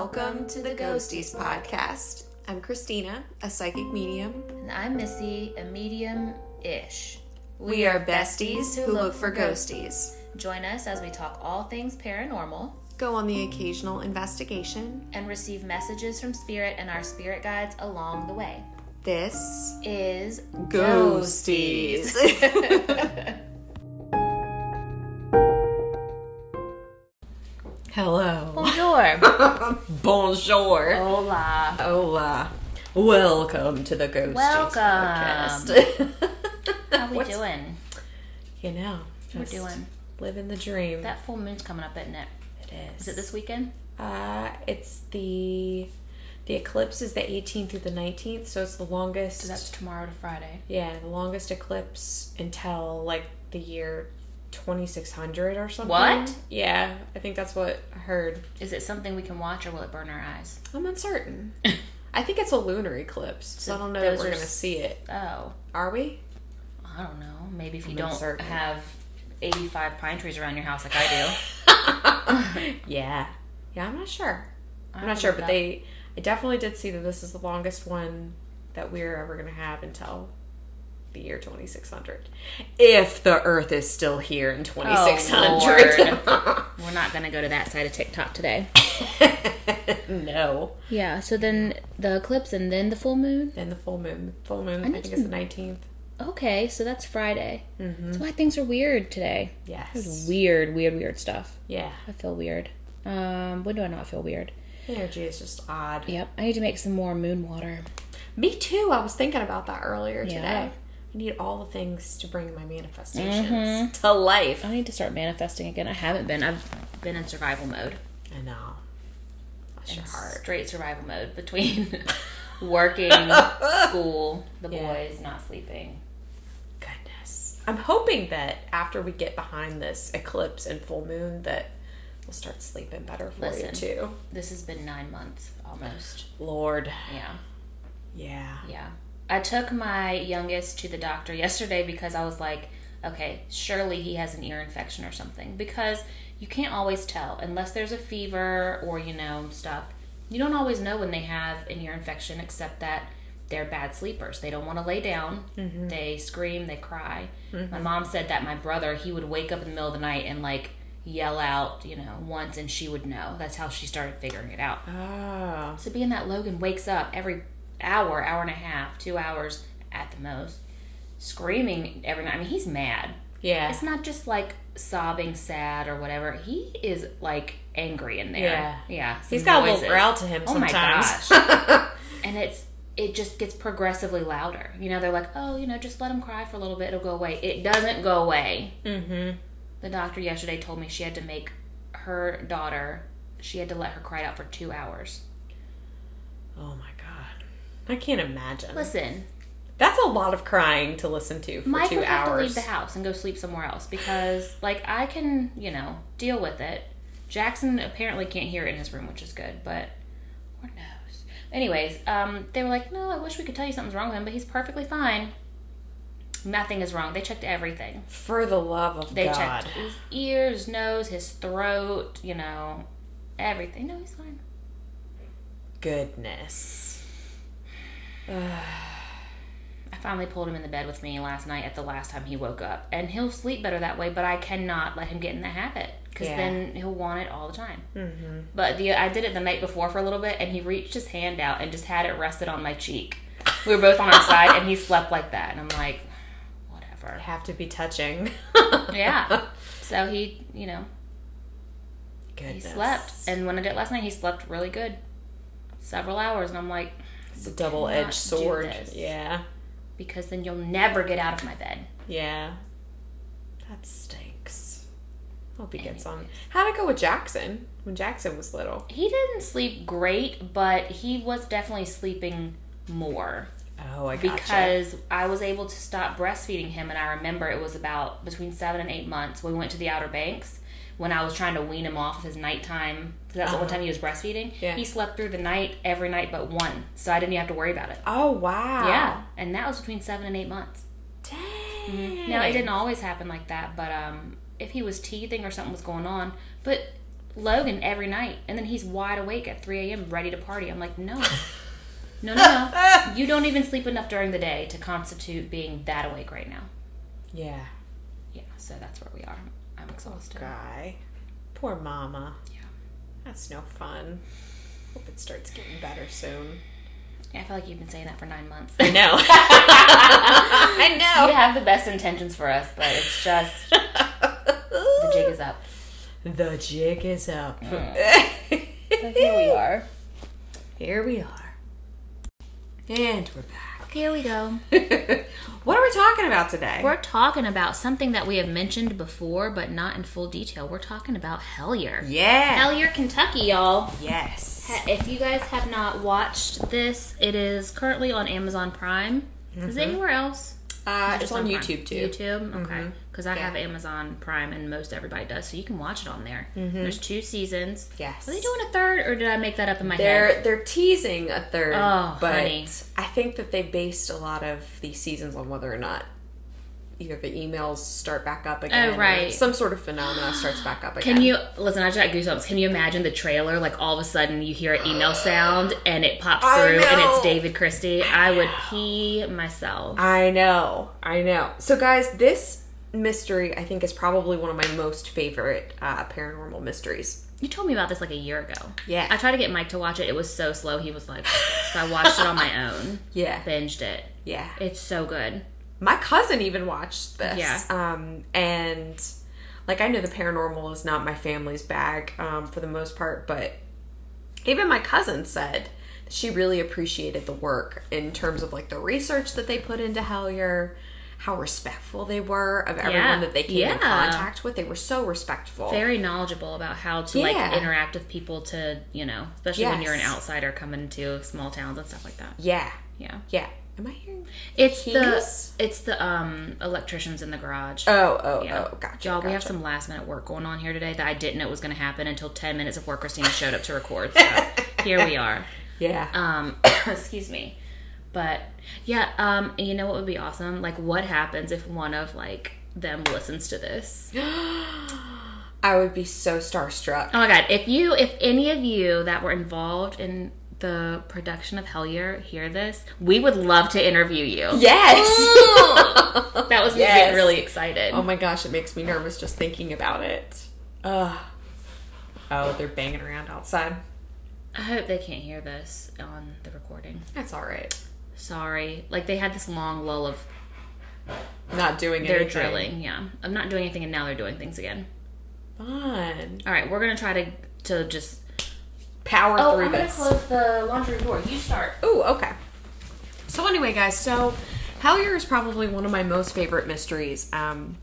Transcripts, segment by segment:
Welcome to the Ghosties podcast. I'm Christina, a psychic medium. And I'm Missy, a medium ish. We are besties who look for ghosties. Join us as we talk all things paranormal Go on the occasional investigation. and receive messages from spirit and our spirit guides along the way. This Is Ghosties. Hello. Bonjour. Hola. Hola. Welcome to the Ghosties Welcome. podcast. How we What's- doing? You know, We're doing. living the dream. That full moon's coming up, isn't it? it is. Is it this weekend? Uh, it's the the eclipse is the 18th through the 19th, so it's the longest. So that's tomorrow to Friday. yeah, the longest eclipse until like the year 2600 or something. What? Yeah, I think that's what I heard. Is it something we can watch or will it burn our eyes? I'm uncertain. I think it's a lunar eclipse, so, I don't know that we're are gonna see it. Oh, Are we? I don't know. Maybe if you I'm don't uncertain. have 85 pine trees around your house like I do. yeah. Yeah, I'm not sure. I'm not sure, but that. they I definitely did see that this is the longest one that we're ever going to have until the year 2600. If the earth is still here in 2600. We're not going to go to that side of TikTok today. no. Yeah, so then the eclipse and then the full moon. Then the full moon. Full moon, I, need think to- is the 19th. Okay, so that's Friday. Mm-hmm. That's why things are weird today. Yes. There's weird, weird, weird stuff. Yeah. I feel weird. Um, when do I not feel weird? Energy is just odd. Yep, I need to make some more moon water. Me too. I was thinking about that earlier Yeah. today. Need all the things to bring my manifestations mm-hmm. to life. I need to start manifesting again. I haven't been. I've been in survival mode. I know. Bless your heart. Straight survival mode between working, school, the Yeah. boys, not sleeping. Goodness. I'm hoping that after we get behind this eclipse and full moon that we'll start sleeping better for Listen. you too. This has been nine months almost. Lord. Yeah. Yeah. Yeah. I took my youngest to the doctor yesterday because I was like, okay, surely he has an ear infection or something. Because you can't always tell unless there's a fever or, you know, stuff. You don't always know when they have an ear infection except that they're bad sleepers. They don't want to lay down. Mm-hmm. They scream, they cry. Mm-hmm. My mom said that my brother, he would wake up in the middle of the night and like yell out, you know, once and she would know. That's how she started figuring it out. Oh. So being that Logan wakes up every hour, hour and a half, two hours at the most, screaming every night. I mean, he's mad. Yeah. It's not just like sobbing, sad, or whatever. He is like angry in there. Yeah. yeah. He's got a noises. little growl to him Oh my gosh. And it's it just gets progressively louder. You know, they're like, oh, you know, just let him cry for a little bit. It'll go away. It doesn't go away. mm-hmm. The doctor yesterday told me she had to make her daughter. She had to let her cry out for two hours. Oh my. I can't imagine. Listen, That's a lot of crying to listen to for Mike two would have to leave the house and go sleep somewhere else because, like, I can, you know, deal with it. Jackson apparently can't hear it in his room, which is good, but who knows? Anyways, um, they were like, "No, I wish we could tell you something's wrong with him, but he's perfectly fine. Nothing is wrong. They checked everything. For the love of They God. checked his ears, nose, his throat, you know, everything. No, he's fine. Goodness. I finally pulled him in the bed with me last night at the last time he woke up, and he'll sleep better that way. But I cannot let him get in the habit because Yeah. then he'll want it all the time. Mm-hmm. But the I did it the night before for a little bit, and he reached his hand out and just had it rested on my cheek. We were both on our side, and he slept like that, and I'm like, whatever. Have to be touching. Yeah. So he, you know, Goodness. he slept, and when I did it last night, he slept really good, several hours, and I'm like, It's a double edged sword. Yeah. because then you'll never get out of my bed. Yeah. That stinks. Hope he gets on. How'd it go with Jackson when Jackson was little? He didn't sleep great, but he was definitely sleeping more Oh, I gotcha. because I was able to stop breastfeeding him, and I remember it was about between seven and eight months we went to the Outer Banks when I was trying to wean him off of his nighttime. 'cause That's the one Uh-huh. time he was breastfeeding. Yeah. He slept through the night every night but one, so I didn't even have to worry about it. oh, wow. Yeah, and that was between seven and eight months. Dang. Now it didn't always happen like that, but um, if he was teething or something was going on, but Logan every night, and then he's wide awake at 3 a.m. ready to party. I'm like, no, no, no, no. you don't even sleep enough during the day to constitute being that awake right now. Yeah. Yeah, so that's where we are. I'm exhausted. Guy. Poor mama. Yeah. That's no fun. Hope it starts getting better soon. Yeah, I feel like you've been saying that for nine months. I know. I know. You have the best intentions for us, but it's just the jig is up. The jig is up. Mm. So here we are. Here we are. And we're back. Here we go. what are we talking about today? We're talking about something that we have mentioned before, but not in full detail. We're talking about Hellier. yeah. Hellier, Kentucky, y'all. yes. If you guys have not watched this, it is currently on Amazon Prime. Is it anywhere else? Uh, it's Just on Prime? YouTube too. YouTube, okay. Because I Yeah. have Amazon Prime, and most everybody does, so you can watch it on there. Mm-hmm. There's two seasons. Yes. Are they doing a third, or did I make that up in my head? They're they're teasing a third, Oh, but honey. I think that they based a lot of these seasons on whether or not either the emails start back up oh, again, Oh, or right. some sort of phenomena starts back up again. Can you listen? I just got goosebumps. Can you imagine the trailer? Like all of a sudden, you hear an email uh, sound and it pops through, and it's David Christie. I would pee myself. I know, I know. So, guys, this mystery I think is probably one of my most favorite uh, paranormal mysteries. You told me about this like a year ago. Yeah. I tried to get Mike to watch it. It was so slow. He was like, so I watched it on my own, Yeah, binged it. yeah. It's so good. my cousin even watched this. Yeah. Um, and like I know the paranormal is not my family's bag um, for the most part, but even my cousin said she really appreciated the work in terms of like the research that they put into Hellier, how respectful they were of everyone Yeah. that they came in contact with. They were so respectful. Very knowledgeable about how to Yeah. like interact with people to, you know, especially when you're an outsider coming to small towns and stuff like that. yeah, Yeah. yeah. Am I hearing? It's Keys? the it's the um electricians in the garage. Oh, oh, Yeah. oh, gotcha. Y'all, we have some last minute work going on here today that I didn't know was going to happen until 10 minutes before Christina showed up to record. So here we are. Yeah. Um, excuse me. But yeah, um, you know what would be awesome? Like, what happens if one of like them listens to this? I would be so starstruck. Oh my god! If you, if any of you that were involved in the production of Hellier hear this, we would love to interview you. Yes. That was me Yes. getting really excited. Oh my gosh, it makes me nervous just thinking about it. Ugh. Oh, they're banging around outside. I hope they can't hear this on the recording. That's all right. Sorry. Like they had this long lull of Not doing they're anything. drilling. Yeah, I'm not doing anything, and now they're doing things again. Fun. All right, we're gonna try to to just. Power Oh, through I'm gonna this. close the laundry door. You start. Ooh, okay. So anyway, guys, so Hellier is probably one of my most favorite mysteries um,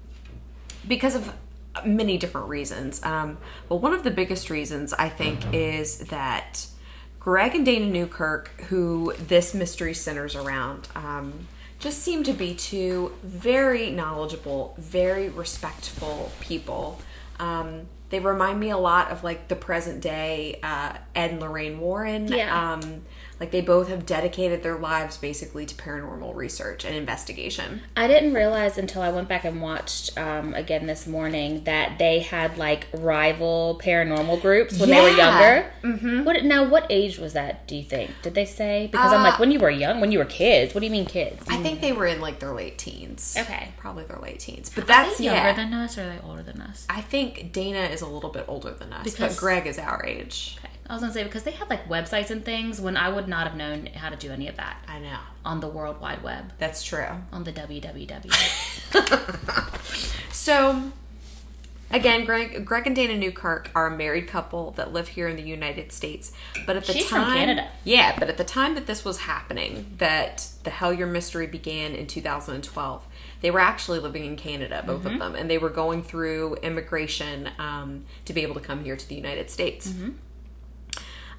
because of many different reasons. Um, but one of the biggest reasons I think is that Greg and Dana Newkirk, who this mystery centers around, um, just seem to be two very knowledgeable, very respectful people. Um, they remind me a lot of like the present day uh, Ed and Lorraine Warren. Yeah. Um, like they both have dedicated their lives basically to paranormal research and investigation. I didn't realize until I went back and watched um, again this morning that they had like rival paranormal groups when they were younger. Mm-hmm. What now? What age was that? Do you think? Did they say? Because I'm like, when you were young, when you were kids. What do you mean kids? I think they were in like their late teens. Okay. Probably their late teens. But that's younger yeah. than us, or are they older than us? I think Dana is a little bit older than us, Because- but Greg is our age. Okay. I was gonna say because they had like websites and things when I would not have known how to do any of that I know. on the World Wide Web, That's true. on the www. So, again, Greg, Greg and Dana Newkirk are a married couple that live here in the United States. But at the She's from time, Canada. yeah, but at the time that this was happening, that the Hellier mystery began in 2012. They were actually living in Canada, both Mm-hmm. of them, and they were going through immigration um, to be able to come here to the United States. Mm-hmm.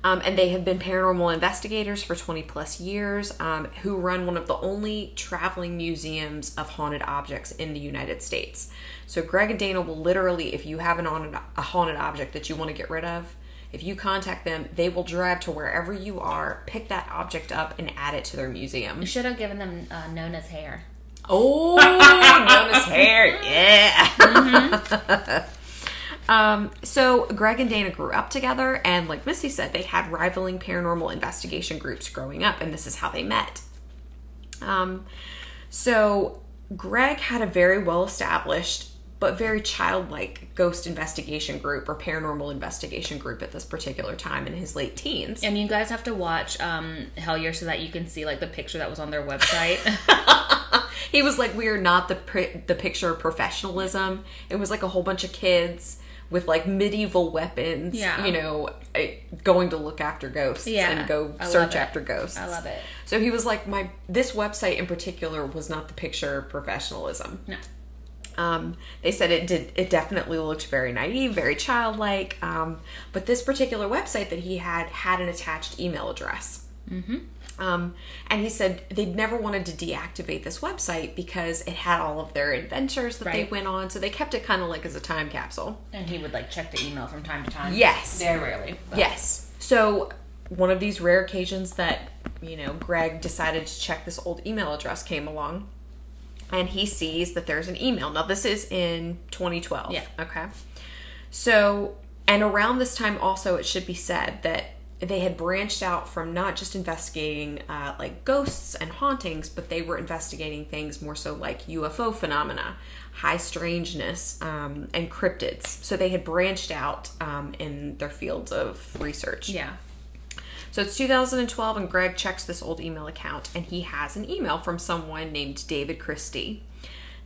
Um, and they have been paranormal investigators for 20 plus years um, who run one of the only traveling museums of haunted objects in the United States. So, Greg and Dana will literally, if you have an haunted, a haunted object that you want to get rid of, if you contact them, they will drive to wherever you are, pick that object up, and add it to their museum. You should have given them uh, Nona's hair. Oh, Nona's hair, yeah. Um, so Greg and Dana grew up together, and like Missy said, they had rivaling paranormal investigation groups growing up, and this is how they met. Um, so Greg had a very well established but very childlike ghost investigation group or paranormal investigation group at this particular time in his late teens. And you guys have to watch um, Hellier so that you can see like the picture that was on their website. he was like, "We are not the pr- the picture of professionalism." It was like a whole bunch of kids with like medieval weapons, Yeah. you know, eh, going to look after ghosts Yeah, and go I search after ghosts. I love it. So he was like, "My this website in particular was not the picture of professionalism." no. Um, they said it did. It definitely looked very naive, very childlike. Um, but this particular website that he had had an attached email address. Mm-hmm. Um, and he said they'd never wanted to deactivate this website because it had all of their adventures that they went on. So they kept it kind of like as a time capsule. And he would like check the email from time to time. Yes. Very rarely. but- Yes. So one of these rare occasions that you know Greg decided to check this old email address came along, and he sees that there's an email. Now this is in 2012. Yeah. Okay. So and around this time also it should be said that they had branched out from not just investigating uh, like ghosts and hauntings, but they were investigating things more so like UFO phenomena, high strangeness, um, and cryptids. So they had branched out um, in their fields of research. Yeah. So it's 2012, and Greg checks this old email account, and he has an email from someone named David Christie.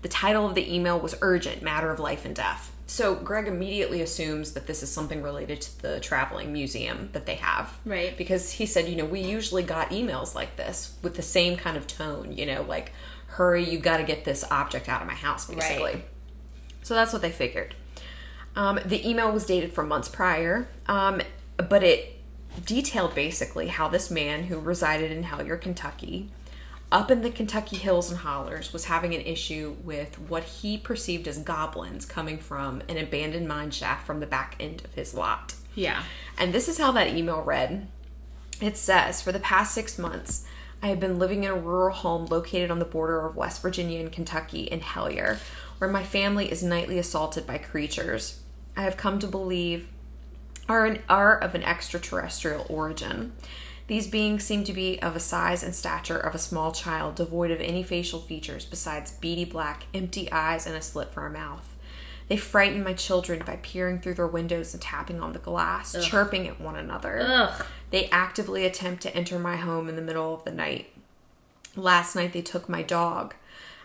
The title of the email was Urgent Matter of Life and Death. So Greg immediately assumes that this is something related to the traveling museum that they have. Right. Because he said, you know, we usually got emails like this with the same kind of tone, you know, like, hurry, you got to get this object out of my house, basically. Right. So that's what they figured. Um, the email was dated from months prior, um, but it detailed basically how this man who resided in Hellier, Kentucky, up in the Kentucky hills and hollers, was having an issue with what he perceived as goblins coming from an abandoned mine shaft from the back end of his lot. Yeah. And this is how that email read. It says, For the past six months, I have been living in a rural home located on the border of West Virginia and Kentucky in Hellier, where my family is nightly assaulted by creatures. I have come to believe are, an, are of an extraterrestrial origin. These beings seem to be of a size and stature of a small child, devoid of any facial features besides beady black, empty eyes and a slit for a mouth. They frighten my children by peering through their windows and tapping on the glass, chirping at one another. Ugh. They actively attempt to enter my home in the middle of the night. Last night they took my dog.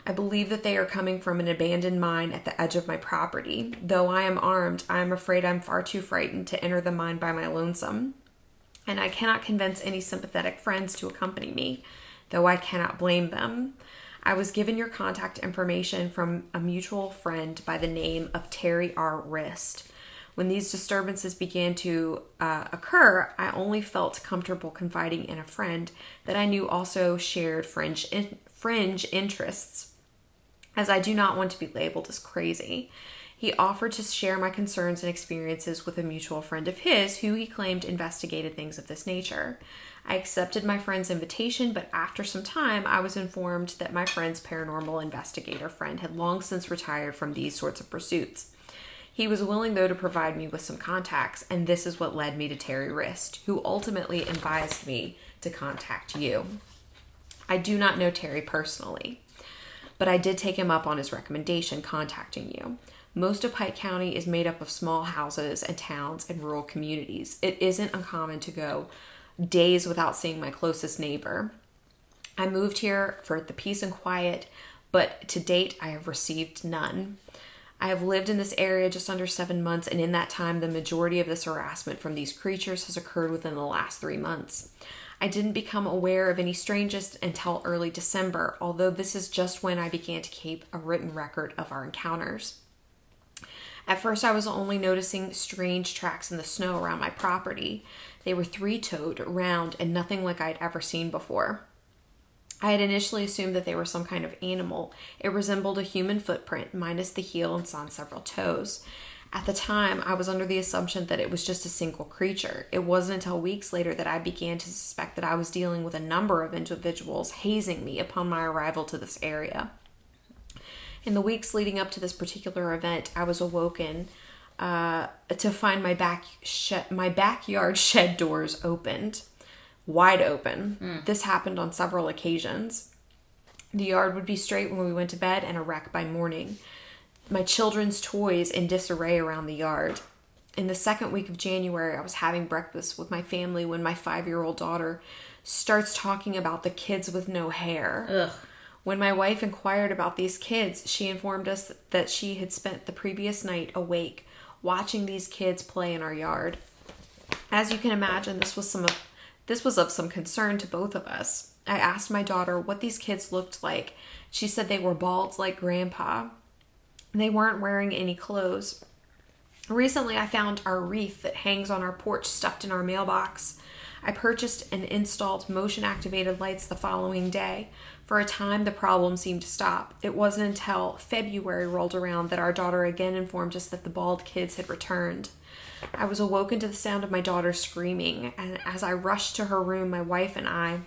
I believe that they are coming from an abandoned mine at the edge of my property. Though I am armed, I am afraid I'm far too frightened to enter the mine by my lonesome. And I cannot convince any sympathetic friends to accompany me, though I cannot blame them. I was given your contact information from a mutual friend by the name of Terry R. Wriste. When these disturbances began to uh, occur, I only felt comfortable confiding in a friend that I knew also shared fringe, in, fringe interests, as I do not want to be labeled as crazy. He offered to share my concerns and experiences with a mutual friend of his who he claimed investigated things of this nature. I accepted my friend's invitation, but after some time, I was informed that my friend's paranormal investigator friend had long since retired from these sorts of pursuits. He was willing, though, to provide me with some contacts, and this is what led me to Terry Wriste, who ultimately advised me to contact you. I do not know Terry personally, but I did take him up on his recommendation contacting you. Most of Pike County is made up of small houses and towns and rural communities. It isn't uncommon to go days without seeing my closest neighbor. I moved here for the peace and quiet, but to date I have received none. I have lived in this area just under seven months, and in that time, the majority of this harassment from these creatures has occurred within the last three months. I didn't become aware of any strangest until early December, although this is just when I began to keep a written record of our encounters. At first, I was only noticing strange tracks in the snow around my property. They were three toed, round, and nothing like I'd ever seen before. I had initially assumed that they were some kind of animal. It resembled a human footprint, minus the heel and on several toes. At the time, I was under the assumption that it was just a single creature. It wasn't until weeks later that I began to suspect that I was dealing with a number of individuals hazing me upon my arrival to this area. In the weeks leading up to this particular event, I was awoken uh, to find my back shed, my backyard shed doors opened, wide open. This happened on several occasions. The yard would be straight when we went to bed and a wreck by morning. My children's toys in disarray around the yard. In the second week of January, I was having breakfast with my family when my five year old daughter starts talking about the kids with no hair. Ugh. When my wife inquired about these kids, she informed us that she had spent the previous night awake watching these kids play in our yard. As you can imagine, this was some of, this was of some concern to both of us. I asked my daughter what these kids looked like. She said they were bald like grandpa. They weren't wearing any clothes. Recently, I found our wreath that hangs on our porch stuffed in our mailbox. I purchased and installed motion activated lights the following day. For a time, the problem seemed to stop. It wasn't until February rolled around that our daughter again informed us that the bald kids had returned. I was awoken to the sound of my daughter screaming, and as I rushed to her room, my wife and I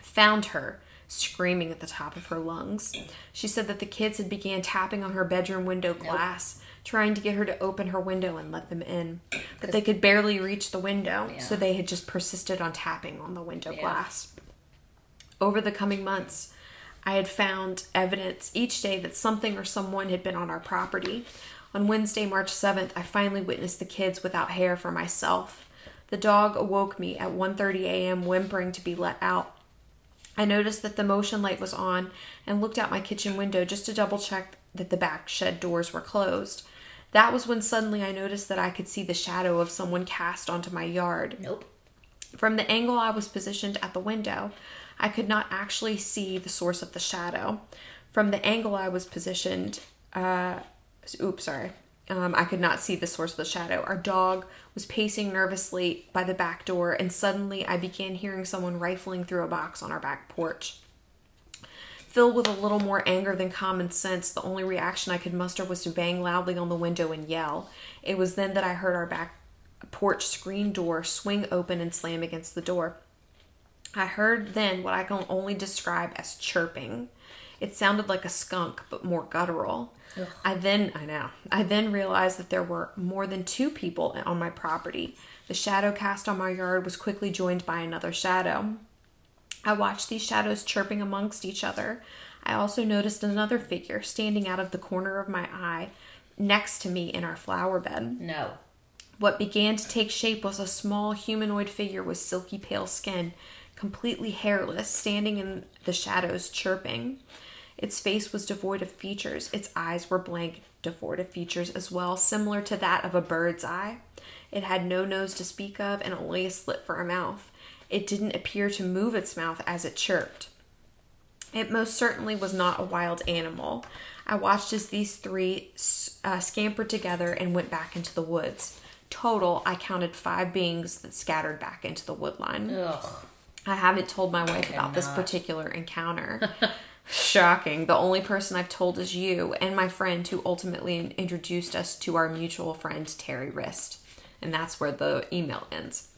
found her screaming at the top of her lungs. She said that the kids had began tapping on her bedroom window glass, trying to get her to open her window and let them in. But they could barely reach the window, so they had just persisted on tapping on the window glass. Over the coming months, I had found evidence each day that something or someone had been on our property. On Wednesday, March 7th, I finally witnessed the kids without hair for myself. The dog awoke me at 1:30 a.m. whimpering to be let out. I noticed that the motion light was on and looked out my kitchen window just to double check that the back shed doors were closed. That was when suddenly I noticed that I could see the shadow of someone cast onto my yard. Nope. From the angle I was positioned at the window, I could not actually see the source of the shadow. From the angle I was positioned, uh, oops, sorry, um, I could not see the source of the shadow. Our dog was pacing nervously by the back door, and suddenly I began hearing someone rifling through a box on our back porch. Filled with a little more anger than common sense, the only reaction I could muster was to bang loudly on the window and yell. It was then that I heard our back porch screen door swing open and slam against the door. I heard then what I can only describe as chirping. It sounded like a skunk, but more guttural. I then, I know, I then realized that there were more than two people on my property. The shadow cast on my yard was quickly joined by another shadow. I watched these shadows chirping amongst each other. I also noticed another figure standing out of the corner of my eye next to me in our flower bed. No. What began to take shape was a small humanoid figure with silky pale skin, completely hairless, standing in the shadows, chirping. Its face was devoid of features. Its eyes were blank, devoid of features as well, similar to that of a bird's eye. It had no nose to speak of and only a slit for a mouth. It didn't appear to move its mouth as it chirped. It most certainly was not a wild animal. I watched as these three uh, scampered together and went back into the woods. Total, I counted five beings that scattered back into the woodline. Ugh. I haven't told my wife about this particular encounter. Shocking. The only person I've told is you and my friend who ultimately introduced us to our mutual friend, Terry Wriste. And that's where the email ends.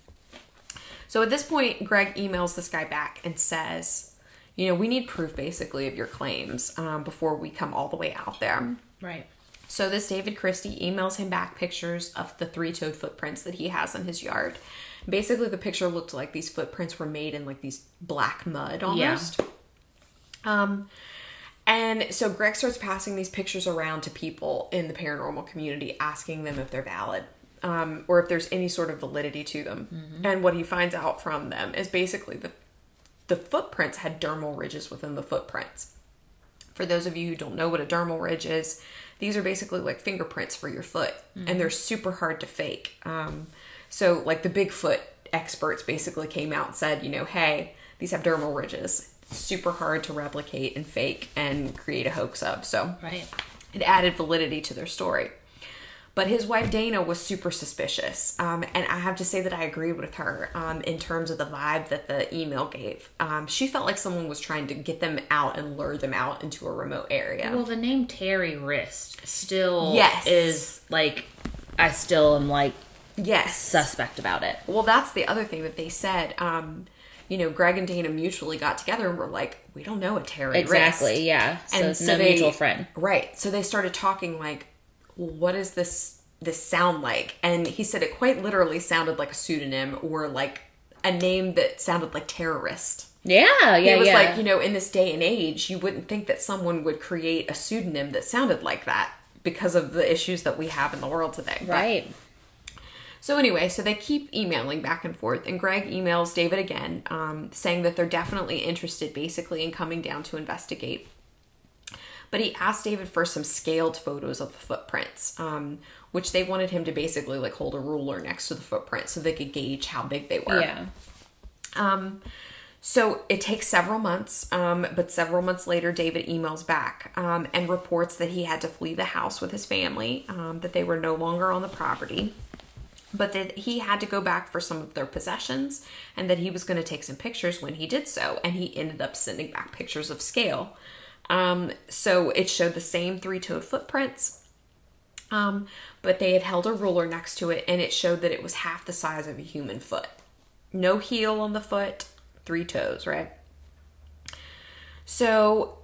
So at this point, Greg emails this guy back and says, you know, we need proof basically of your claims um, before we come all the way out there. Right. So this David Christie emails him back pictures of the three-toed footprints that he has in his yard. Basically, the picture looked like these footprints were made in like these black mud almost. Um, and so Greg starts passing these pictures around to people in the paranormal community, asking them if they're valid. Um, or if there's any sort of validity to them. And what he finds out from them is basically the the footprints had dermal ridges within the footprints. For those of you who don't know what a dermal ridge is, these are basically like fingerprints for your foot, and they're super hard to fake. Um, so, like the Bigfoot experts basically came out and said, you know, hey, these have dermal ridges, super hard to replicate and fake and create a hoax of. So, Right. it added validity to their story. But his wife Dana was super suspicious, um, and I have to say that I agree with her um, in terms of the vibe that the email gave. Um, she felt like someone was trying to get them out and lure them out into a remote area. Well, the name Terry Wriste still Yes. is like, I still am like yes, suspect about it. Well, that's the other thing that they said. Um, you know, Greg and Dana mutually got together and were like, "We don't know a Terry Exactly. Wriste." Yeah. So and so no they- mutual friend. Right. So they started talking like, well, what is this this sound like? And he said it quite literally sounded like a pseudonym or like a name that sounded like terrorist. Yeah, yeah, it was yeah. like, you know, in this day and age, you wouldn't think that someone would create a pseudonym that sounded like that because of the issues that we have in the world today. But- right. So anyway, so they keep emailing back and forth, and Greg emails David again, um, saying that they're definitely interested, basically, in coming down to investigate. But he asked David for some scaled photos of the footprints, um, which they wanted him to basically like hold a ruler next to the footprint so they could gauge how big they were. Yeah. Um, so it takes several months, um, but several months later, David emails back um, and reports that he had to flee the house with his family, um, that they were no longer on the property, but that he had to go back for some of their possessions and that he was going to take some pictures when he did so. And he ended up sending back pictures of scale. Um, so it showed the same three toed footprints, um, but they had held a ruler next to it and it showed that it was half the size of a human foot. No heel on the foot, three toes, right? So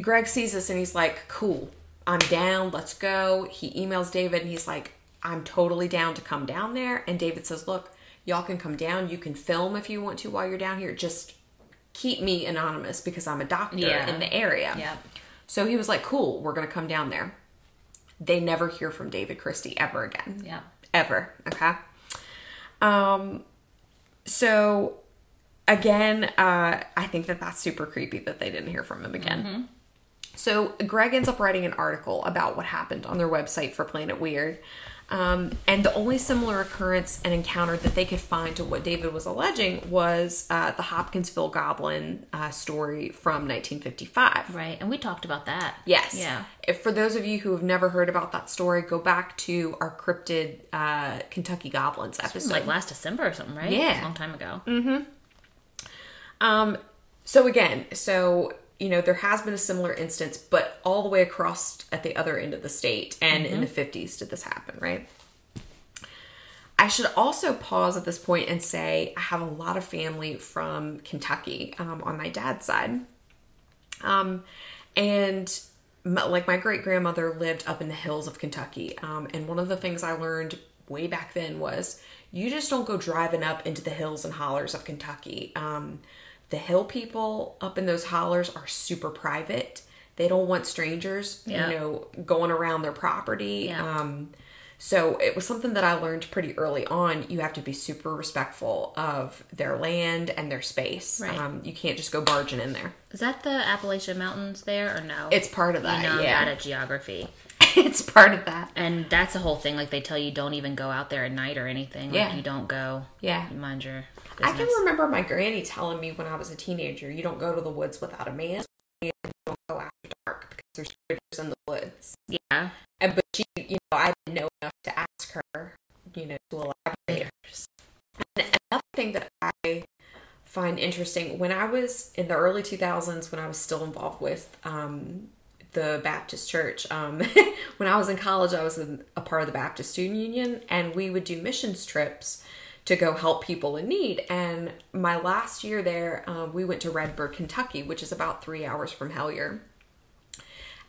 Greg sees this and he's like, cool, I'm down, let's go. He emails David and he's like, I'm totally down to come down there. And David says, look, y'all can come down. You can film if you want to while you're down here. Just keep me anonymous because I'm a doctor Yeah. in the area. Yep. So he was like, cool, we're going to come down there. They never hear from David Christie ever again Yeah. ever okay um so again uh i think that that's super creepy that they didn't hear from him again so greg ends up writing an article about what happened on their website for planet weird um, and the only similar occurrence and encounter that they could find to what David was alleging was uh, the Hopkinsville Goblin uh, story from 1955. Right. And we talked about that. Yes. Yeah. If for those of you who have never heard about that story, go back to our cryptid uh, Kentucky Goblins episode. like last December or something, right? Yeah. A long time ago. Mm-hmm. Um, so again, so you know there has been a similar instance, but all the way across at the other end of the state, and in the fifties did this happen, right? I should also pause at this point and say I have a lot of family from Kentucky um, on my dad's side, um, and my, like my great grandmother lived up in the hills of Kentucky, um, and one of the things I learned way back then was you just don't go driving up into the hills and hollers of Kentucky. Um, the hill people up in those hollers are super private. They don't want strangers, Yeah. you know, going around their property. Yeah. Um, so it was something that I learned pretty early on. You have to be super respectful of their land and their space. Right. Um, you can't just go barging in there. Is that the Appalachian Mountains there or no? It's part of that. you know, yeah. geography. it's part of that. And that's the whole thing. Like they tell you don't even go out there at night or anything. Like Yeah. you don't go. Yeah. You mind your I can remember my granny telling me when I was a teenager, you don't go to the woods without a man. And you don't go after dark because there's critters in the woods. Yeah. And but she, you know, I didn't know enough to ask her, you know, to elaborate. And another thing that I find interesting when I was in the early 2000s, when I was still involved with um, the Baptist Church, um, when I was in college, I was in, a part of the Baptist Student Union, and we would do missions trips to go help people in need. And my last year there, um, we went to Redbird, Kentucky, which is about three hours from Hellier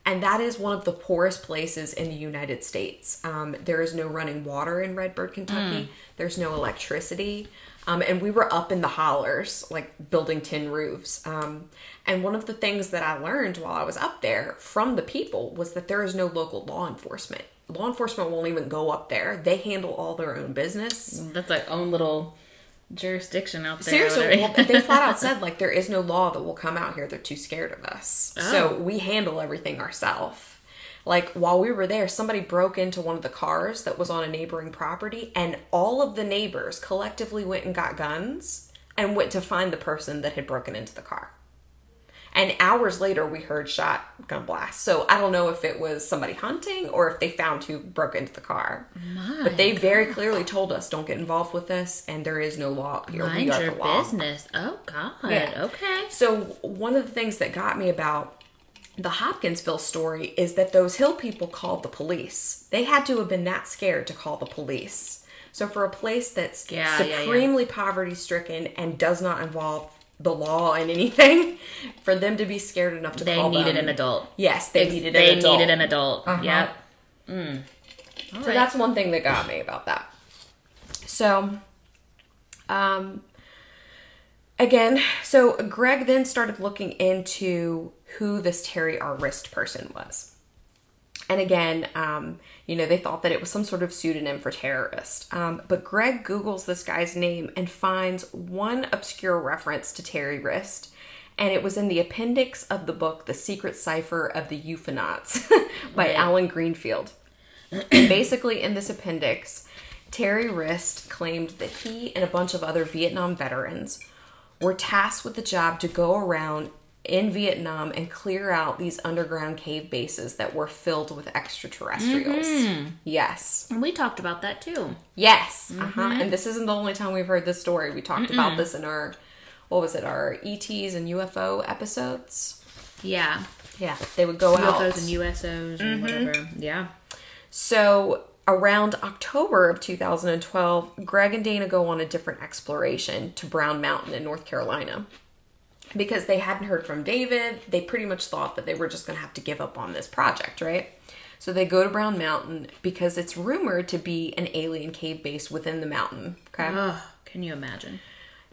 and that is one of the poorest places in the United States. Um, there is no running water in Redbird, Kentucky. There's no electricity, um, and we were up in the hollers, like building tin roofs. Um, and one of the things that I learned while I was up there from the people was that there is no local law enforcement. Law enforcement won't even go up there; they handle all their own business. That's like own little jurisdiction out there. Seriously, well, they flat out said like there is no law that will come out here. They're too scared of us, so Oh. we handle everything ourselves. Like while we were there, somebody broke into one of the cars that was on a neighboring property, and all of the neighbors collectively went and got guns and went to find the person that had broken into the car. And hours later, we heard shotgun blasts. So I don't know if it was somebody hunting or if they found who broke into the car. But they very clearly told us, "Don't get involved with this," and there is no law here. Mind we are your the law. business. Oh God. Yeah. Okay. So one of the things that got me about the Hopkinsville story is that those hill people called the police. They had to have been that scared to call the police. So for a place that's Yeah, yeah, yeah. supremely poverty stricken and does not involve the law and anything, for them to be scared enough to They call needed them- an adult. Yes, they needed They an adult. They needed an adult. Uh-huh. Yep. so right. that's one thing that got me about that. So, um, again, so Greg then started looking into who this Terry R. Wriste person was. And again, um, you know, they thought that it was some sort of pseudonym for terrorist. Um, but Greg Googles this guy's name and finds one obscure reference to Terry Wriste. And it was in the appendix of the book, The Secret Cipher of the UFOnauts by Right. Allen Greenfield. basically, in this appendix, Terry Wriste claimed that he and a bunch of other Vietnam veterans were tasked with the job to go around in Vietnam and clear out these underground cave bases that were filled with extraterrestrials. Mm-hmm. Yes. And we talked about that too. Yes. Uh-huh. Mm-hmm. And this isn't the only time we've heard this story. We talked about this in our, what was it, our ETs and UFO episodes. Yeah. Yeah. They would go out. UFOs and USOs and mm-hmm. whatever. Yeah. So around October of 2012, Greg and Dana go on a different exploration to Brown Mountain in North Carolina. Because they hadn't heard from David, they pretty much thought that they were just going to have to give up on this project, right? So they go to Brown Mountain because it's rumored to be an alien cave base within the mountain. Okay. Ugh, can you imagine?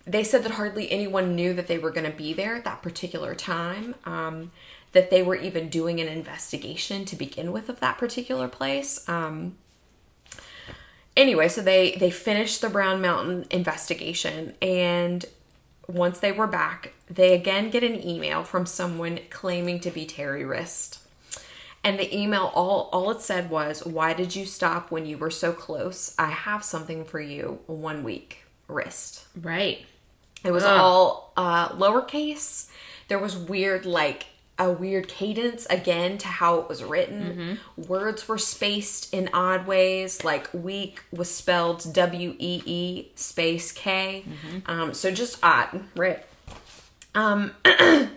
they said that hardly anyone knew that they were going to be there at that particular time. Um, that they were even doing an investigation to begin with of that particular place. Um, anyway, so they they finished the Brown Mountain investigation, and once they were back, they again get an email from someone claiming to be Terry Wriste. And the email all all it said was, "Why did you stop when you were so close? I have something for you. One week, Wriste." Right. It was Ugh. all uh, lowercase. There was weird, like a weird cadence again to how it was written. Words were spaced in odd ways. Like week was spelled W E E space K. Um, so just odd, right? Um,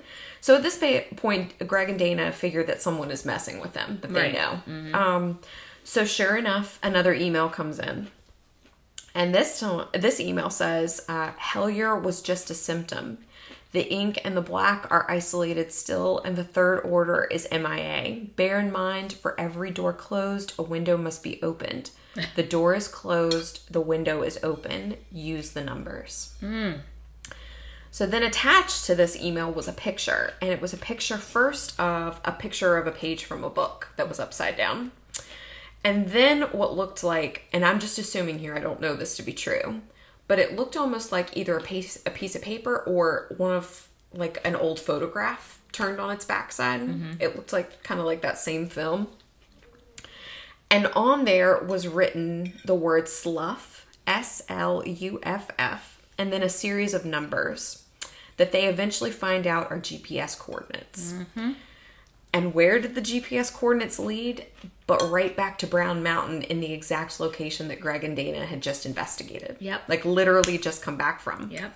so at this point, Greg and Dana figure that someone is messing with them, that they Right. know. Um, so sure enough, another email comes in. And this this email says uh, Hellier was just a symptom. The ink and the black are isolated still, and the third order is MIA. Bear in mind, for every door closed, a window must be opened. The door is closed, the window is open. Use the numbers. Hmm. So then attached to this email was a picture, and it was a picture first of a picture of a page from a book that was upside down. And then what looked like, and I'm just assuming here, I don't know this to be true, but it looked almost like either a piece, a piece of paper or one of like an old photograph turned on its backside. Mm-hmm. It looked like kind of like that same film. And on there was written the word slough, S L U F F, and then a series of numbers that they eventually find out are GPS coordinates. Mm-hmm. And where did the GPS coordinates lead? But right back to Brown Mountain in the exact location that Greg and Dana had just investigated. Yep. Like literally just come back from. Yep.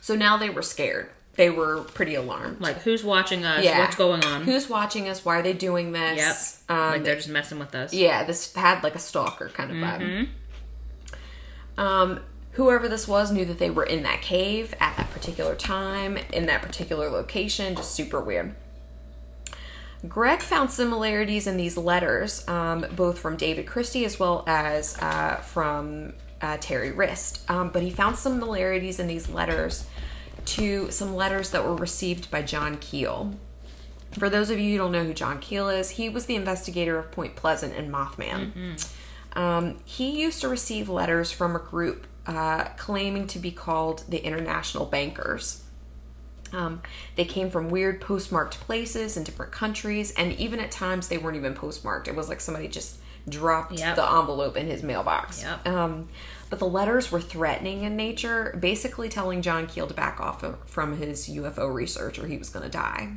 So now they were scared. They were pretty alarmed. Like who's watching us? Yeah. What's going on? Who's watching us? Why are they doing yep. this? Um, like they're just messing with us. yeah, this had like a stalker kind of vibe. Um, whoever this was knew that they were in that cave at that particular time, in that particular location, just super weird. Greg found similarities in these letters, um, both from David Christie as well as uh, from uh, Terry Wriste. Um, but he found similarities in these letters to some letters that were received by John Keel. For those of you who don't know who John Keel is, he was the investigator of Point Pleasant and Mothman. Um, he used to receive letters from a group uh, claiming to be called the International Bankers. Um, they came from weird postmarked places in different countries, and even at times they weren't even postmarked. It was like somebody just dropped Yep. the envelope in his mailbox. Yep. Um, but the letters were threatening in nature, basically telling John Keel to back off from his UFO research or he was going to die.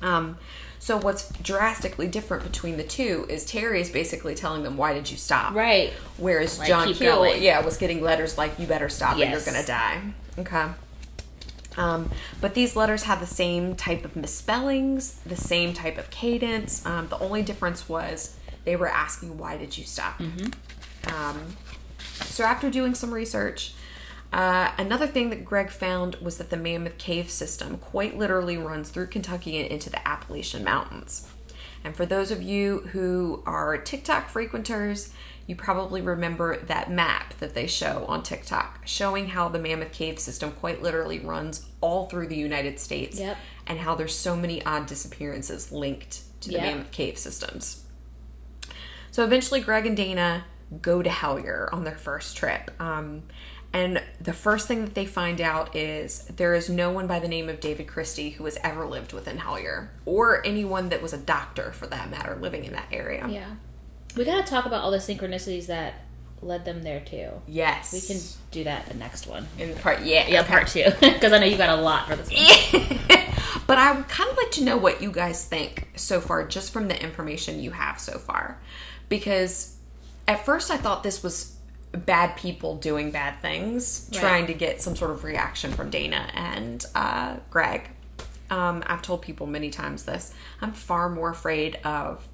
Um, so what's drastically different between the two is Terry is basically telling them, "Why did you stop?" Right. Whereas Like, John Keel, going. yeah, was getting letters like, "You better stop, or you're gonna die." Okay. Um, but these letters had the same type of misspellings, the same type of cadence. Um, the only difference was they were asking, "Why did you stop?" Um, so after doing some research, uh, another thing that Greg found was that the Mammoth Cave system quite literally runs through Kentucky and into the Appalachian Mountains. And for those of you who are TikTok frequenters, you probably remember that map that they show on TikTok showing how the Mammoth Cave system quite literally runs all through the United States Yep. and how there's so many odd disappearances linked to the Yep. Mammoth Cave systems. So eventually, Greg and Dana go to Hellier on their first trip. Um, and the first thing that they find out is there is no one by the name of David Christie who has ever lived within Hellier, or anyone that was a doctor for that matter living in that area. Yeah. We got to talk about all the synchronicities that led them there too. Yes. We can do that the next one. In part, yeah. Yeah, okay. part two. Because I know you got a lot for this one. but I would kind of like to know what you guys think so far, just from the information you have so far. Because at first I thought this was bad people doing bad things, Right. trying to get some sort of reaction from Dana and uh, Greg. Um, I've told people many times this. I'm far more afraid of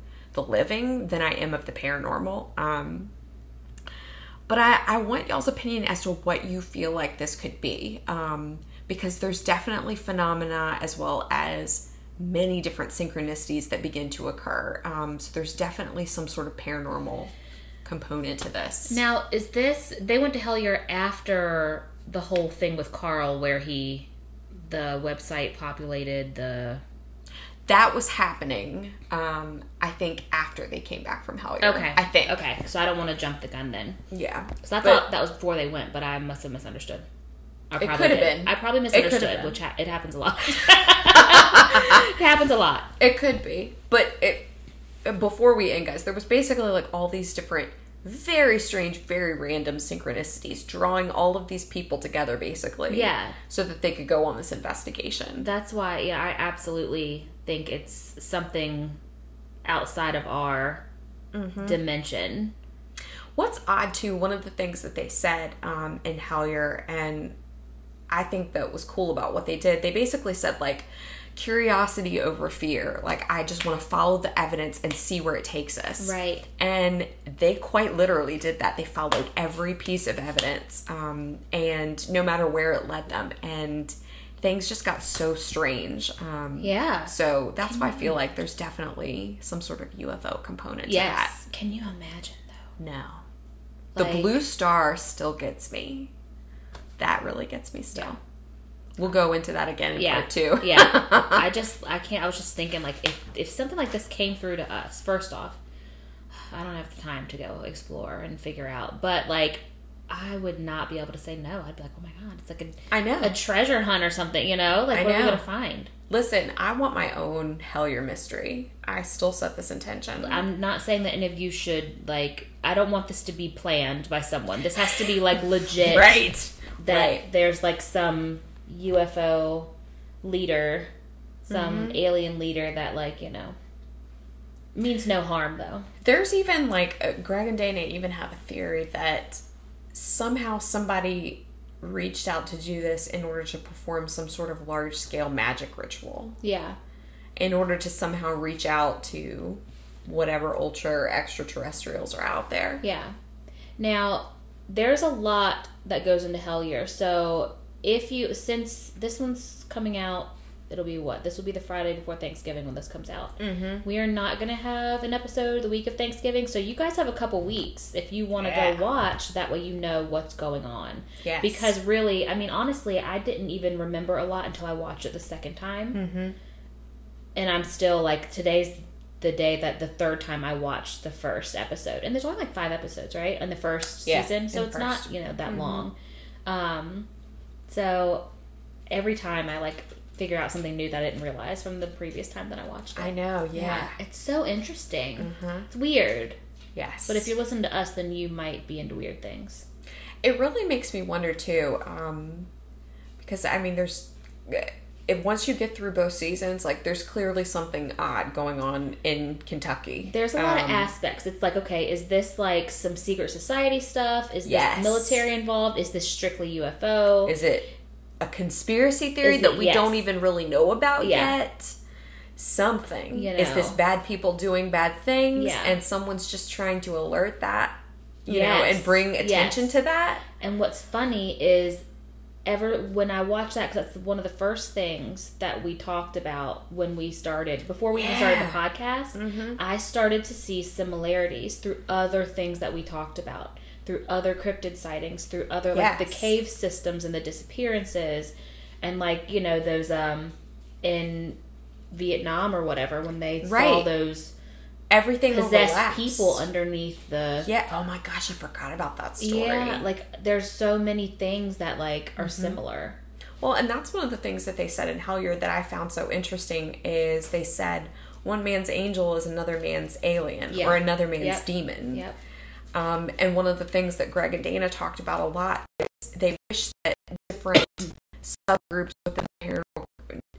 the living than I am of the paranormal. Um, but I, I want y'all's opinion as to what you feel like this could be. Um, because there's definitely phenomena as well as many different synchronicities that begin to occur. Um, so there's definitely some sort of paranormal component to this. Now, is this they went to Hellier after the whole thing with Karl where he the website populated the that was happening, um, I think, after they came back from Hellier. Okay. I think. Okay. So I don't want to jump the gun then. Yeah. Because I But- thought that was before they went, but I must have misunderstood. I It probably could have been. I probably It could have misunderstood, which ha- it happens a lot. it happens a lot. It could be, but it before we end, guys, there was basically like all these different, very strange, very random synchronicities, drawing all of these people together, basically, Yeah. so that they could go on this investigation. That's why, yeah, I absolutely think it's something outside of our Mm-hmm. dimension. What's odd too, one of the things that they said um, in Hellier, and I think that was cool about what they did, they basically said like curiosity over fear. Like I just want to follow the evidence and see where it takes us. Right. And they quite literally did that. They followed every piece of evidence, um, and no matter where it led them, and things just got so strange. Um, Yeah. So that's why I feel like there's definitely some sort of UFO component to that. Yes. Can you imagine though? No. The blue star still gets me. That really gets me still. We'll go into that again in Yeah. part two. yeah. I just I can't I was just thinking like if if something like this came through to us, first off, I don't have the time to go explore and figure out. But like I would not be able to say no. I'd be like, oh my god, it's like a I know. a treasure hunt or something, you know? Like I what are we gonna find? Listen, I want my own Hellier mystery. I still set this intention. I'm not saying that any of you should like I don't want this to be planned by someone. This has to be like legit right. that Right. there's like some UFO leader, some Mm-hmm. alien leader that like, you know, means no harm though. There's even like uh, Greg and Dana even have a theory that somehow somebody reached out to do this in order to perform some sort of large scale magic ritual. Yeah. in order to somehow reach out to whatever ultra extraterrestrials are out there. Yeah. Now, there's a lot that goes into Hellier. So, if you since this one's coming out, it'll be what? This will be the Friday before Thanksgiving when this comes out. Mm-hmm. We are not going to have an episode the week of Thanksgiving, so you guys have a couple weeks if you want to Yeah. go watch. That way, you know what's going on. Yes. Because really, I mean, honestly, I didn't even remember a lot until I watched it the second time. Mm-hmm. And I'm still like, today's the day that the third time I watched the first episode. And there's only like five episodes, right? In the first Yeah, season. So it's first. not, you know, that long. Um, so every time I like figure out something new that I didn't realize from the previous time that I watched it. I know, yeah. It's so interesting. Mm-hmm. It's weird. Yes. But if you listen to us, then you might be into weird things. it really makes me wonder too, um, because I mean, there's if once you get through both seasons, like there's clearly something odd going on in Kentucky. There's a lot of Um, aspects. It's like, okay, is this like some secret society stuff? Is this Yes. military involved? Is this strictly UFO? Is it a conspiracy theory Is that we yes. don't even really know about Yeah. yet? Something. You Is this bad people doing bad things Yeah. and someone's just trying to alert that, you know, and bring attention Yes. to that? And what's funny is ever when I watched that because that's one of the first things that we talked about when we started before we even started the podcast. Mm-hmm. I started to see similarities through other things that we talked about, through other cryptid sightings, through other like the cave systems and the disappearances, and like you know those um in Vietnam or whatever when they saw those Everything possessed overlaps. people underneath the Yeah. Oh my gosh, I forgot about that story. yeah like there's so many things that like are Mm-hmm. similar Well, and that's one of the things that they said in Hellier that I found so interesting is they said one man's angel is another man's alien Yeah. or another man's Yep. demon. yep Um, and one of the things that Greg and Dana talked about a lot is they wish that different subgroups within the paranormal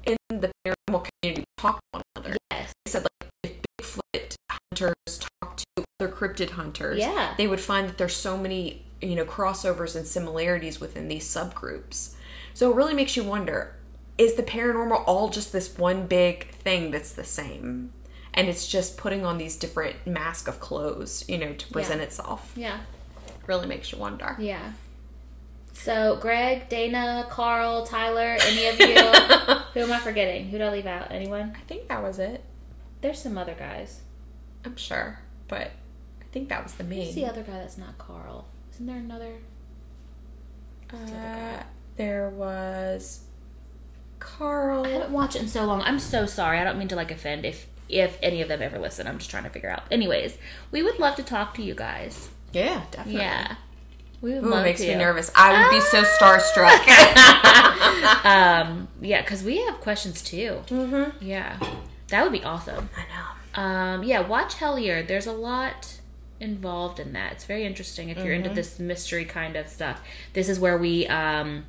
in the paranormal community talk to one another. yes They said like if Bigfoot hunters talk to other cryptid hunters, Yeah. they would find that there's so many you know crossovers and similarities within these subgroups. So it really makes you wonder: is the paranormal all just this one big thing that's the same? And it's just putting on these different mask of clothes, you know, to present Yeah. itself. yeah Really makes you wonder. yeah so greg dana karl tyler any of you who am i forgetting who did i leave out anyone I think that was it. there's some other guys I'm sure, but I think that was the main. who's the other guy that's not karl isn't there another the? Uh, there was Karl. i haven't watched it in so long i'm so sorry i don't mean to like offend if if any of them ever listen i'm just trying to figure out anyways we would love to talk to you guys Yeah, definitely. yeah we would Ooh, love it makes to. me nervous. I would be so starstruck. um yeah because we have questions too mm-hmm. yeah that would be awesome I know. Um yeah watch hellier there's a lot involved in that it's very interesting if you're Mm-hmm. into this mystery kind of stuff this is where we um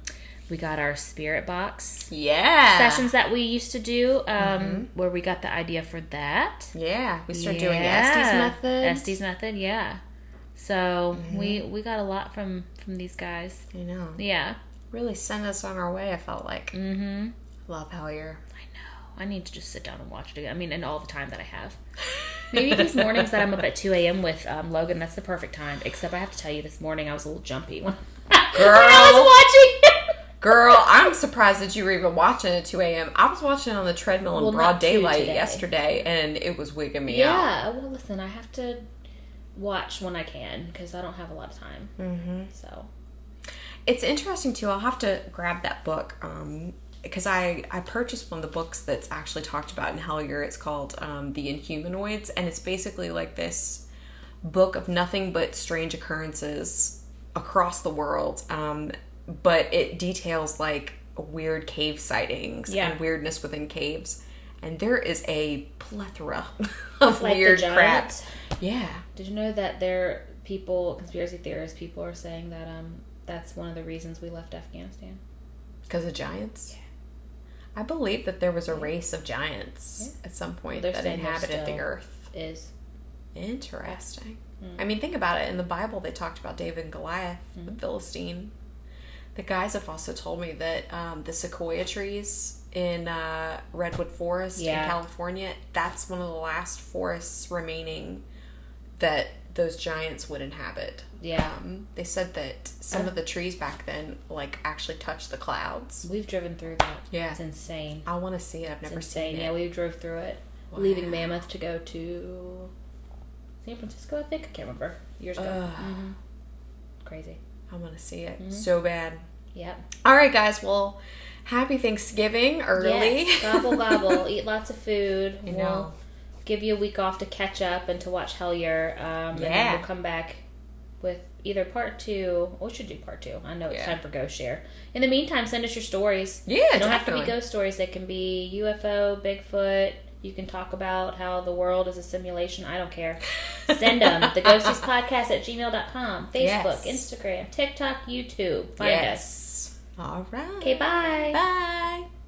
we got our spirit box Yeah. sessions that we used to do um Mm-hmm. where we got the idea for that Yeah, we started doing Yeah. Estes method. Estes method yeah so Mm-hmm. we we got a lot from from these guys I know. yeah Really sent us on our way. I felt like. mm-hmm Love Hellier. I need to just sit down and watch it again. I mean, and all the time that I have. Maybe these mornings that I'm up at 2 a.m. with um, Logan, that's the perfect time. Except I have to tell you, this morning I was a little jumpy when, when I was watching. Girl, I'm surprised that you were even watching at 2 a.m. I was watching on the treadmill in Well, broad daylight yesterday, and it was wigging me out. yeah. Well, listen, I have to watch when I can because I don't have a lot of time. Mm-hmm. So It's interesting too. I'll have to grab that book um, because I I purchased one of the books that's actually talked about in Hellier. It's called um, The Inhumanoids, and it's basically like this book of nothing but strange occurrences across the world. Um, but it details like weird cave sightings Yeah. and weirdness within caves. And there is a plethora of like weird crap. Yeah. Did you know that there people, conspiracy theorists, people are saying that um that's one of the reasons we left Afghanistan. Because of giants? I believe that there was a race of giants at some point They're that inhabited the earth. Is Interesting. Mm. I mean, think about it. In the Bible, they talked about David and Goliath, Mm. the Philistine. The guys have also told me that um, the sequoia trees in uh, Redwood Forest Yeah. in California, that's one of the last forests remaining that those giants would inhabit. yeah. Um, they said that some of the trees back then, like, actually touched the clouds. We've driven through that. Yeah. It's insane. I want to see it. I've never seen Yeah, we drove through it, leaving Mammoth to go to San Francisco. I think I can't remember years ago. Ugh. hmm Crazy. I want to see Mm-hmm. it so bad. Yep. All right, guys. Well, happy Thanksgiving early. Yes. Gobble gobble. Eat lots of food. You we'll know. Give you a week off to catch up and to watch Hellier. Um, And then Yeah. we'll come back with either part two. We should do part two. I know it's Yeah. time for Ghost Share. In the meantime, send us your stories. Yeah, They don't have to be ghost stories. They can be UFO, Bigfoot. You can talk about how the world is a simulation. I don't care. Send them. the Ghosties Podcast at gmail.com. Facebook, Yes. Instagram, TikTok, YouTube. Find us. All right. Okay, bye. Bye.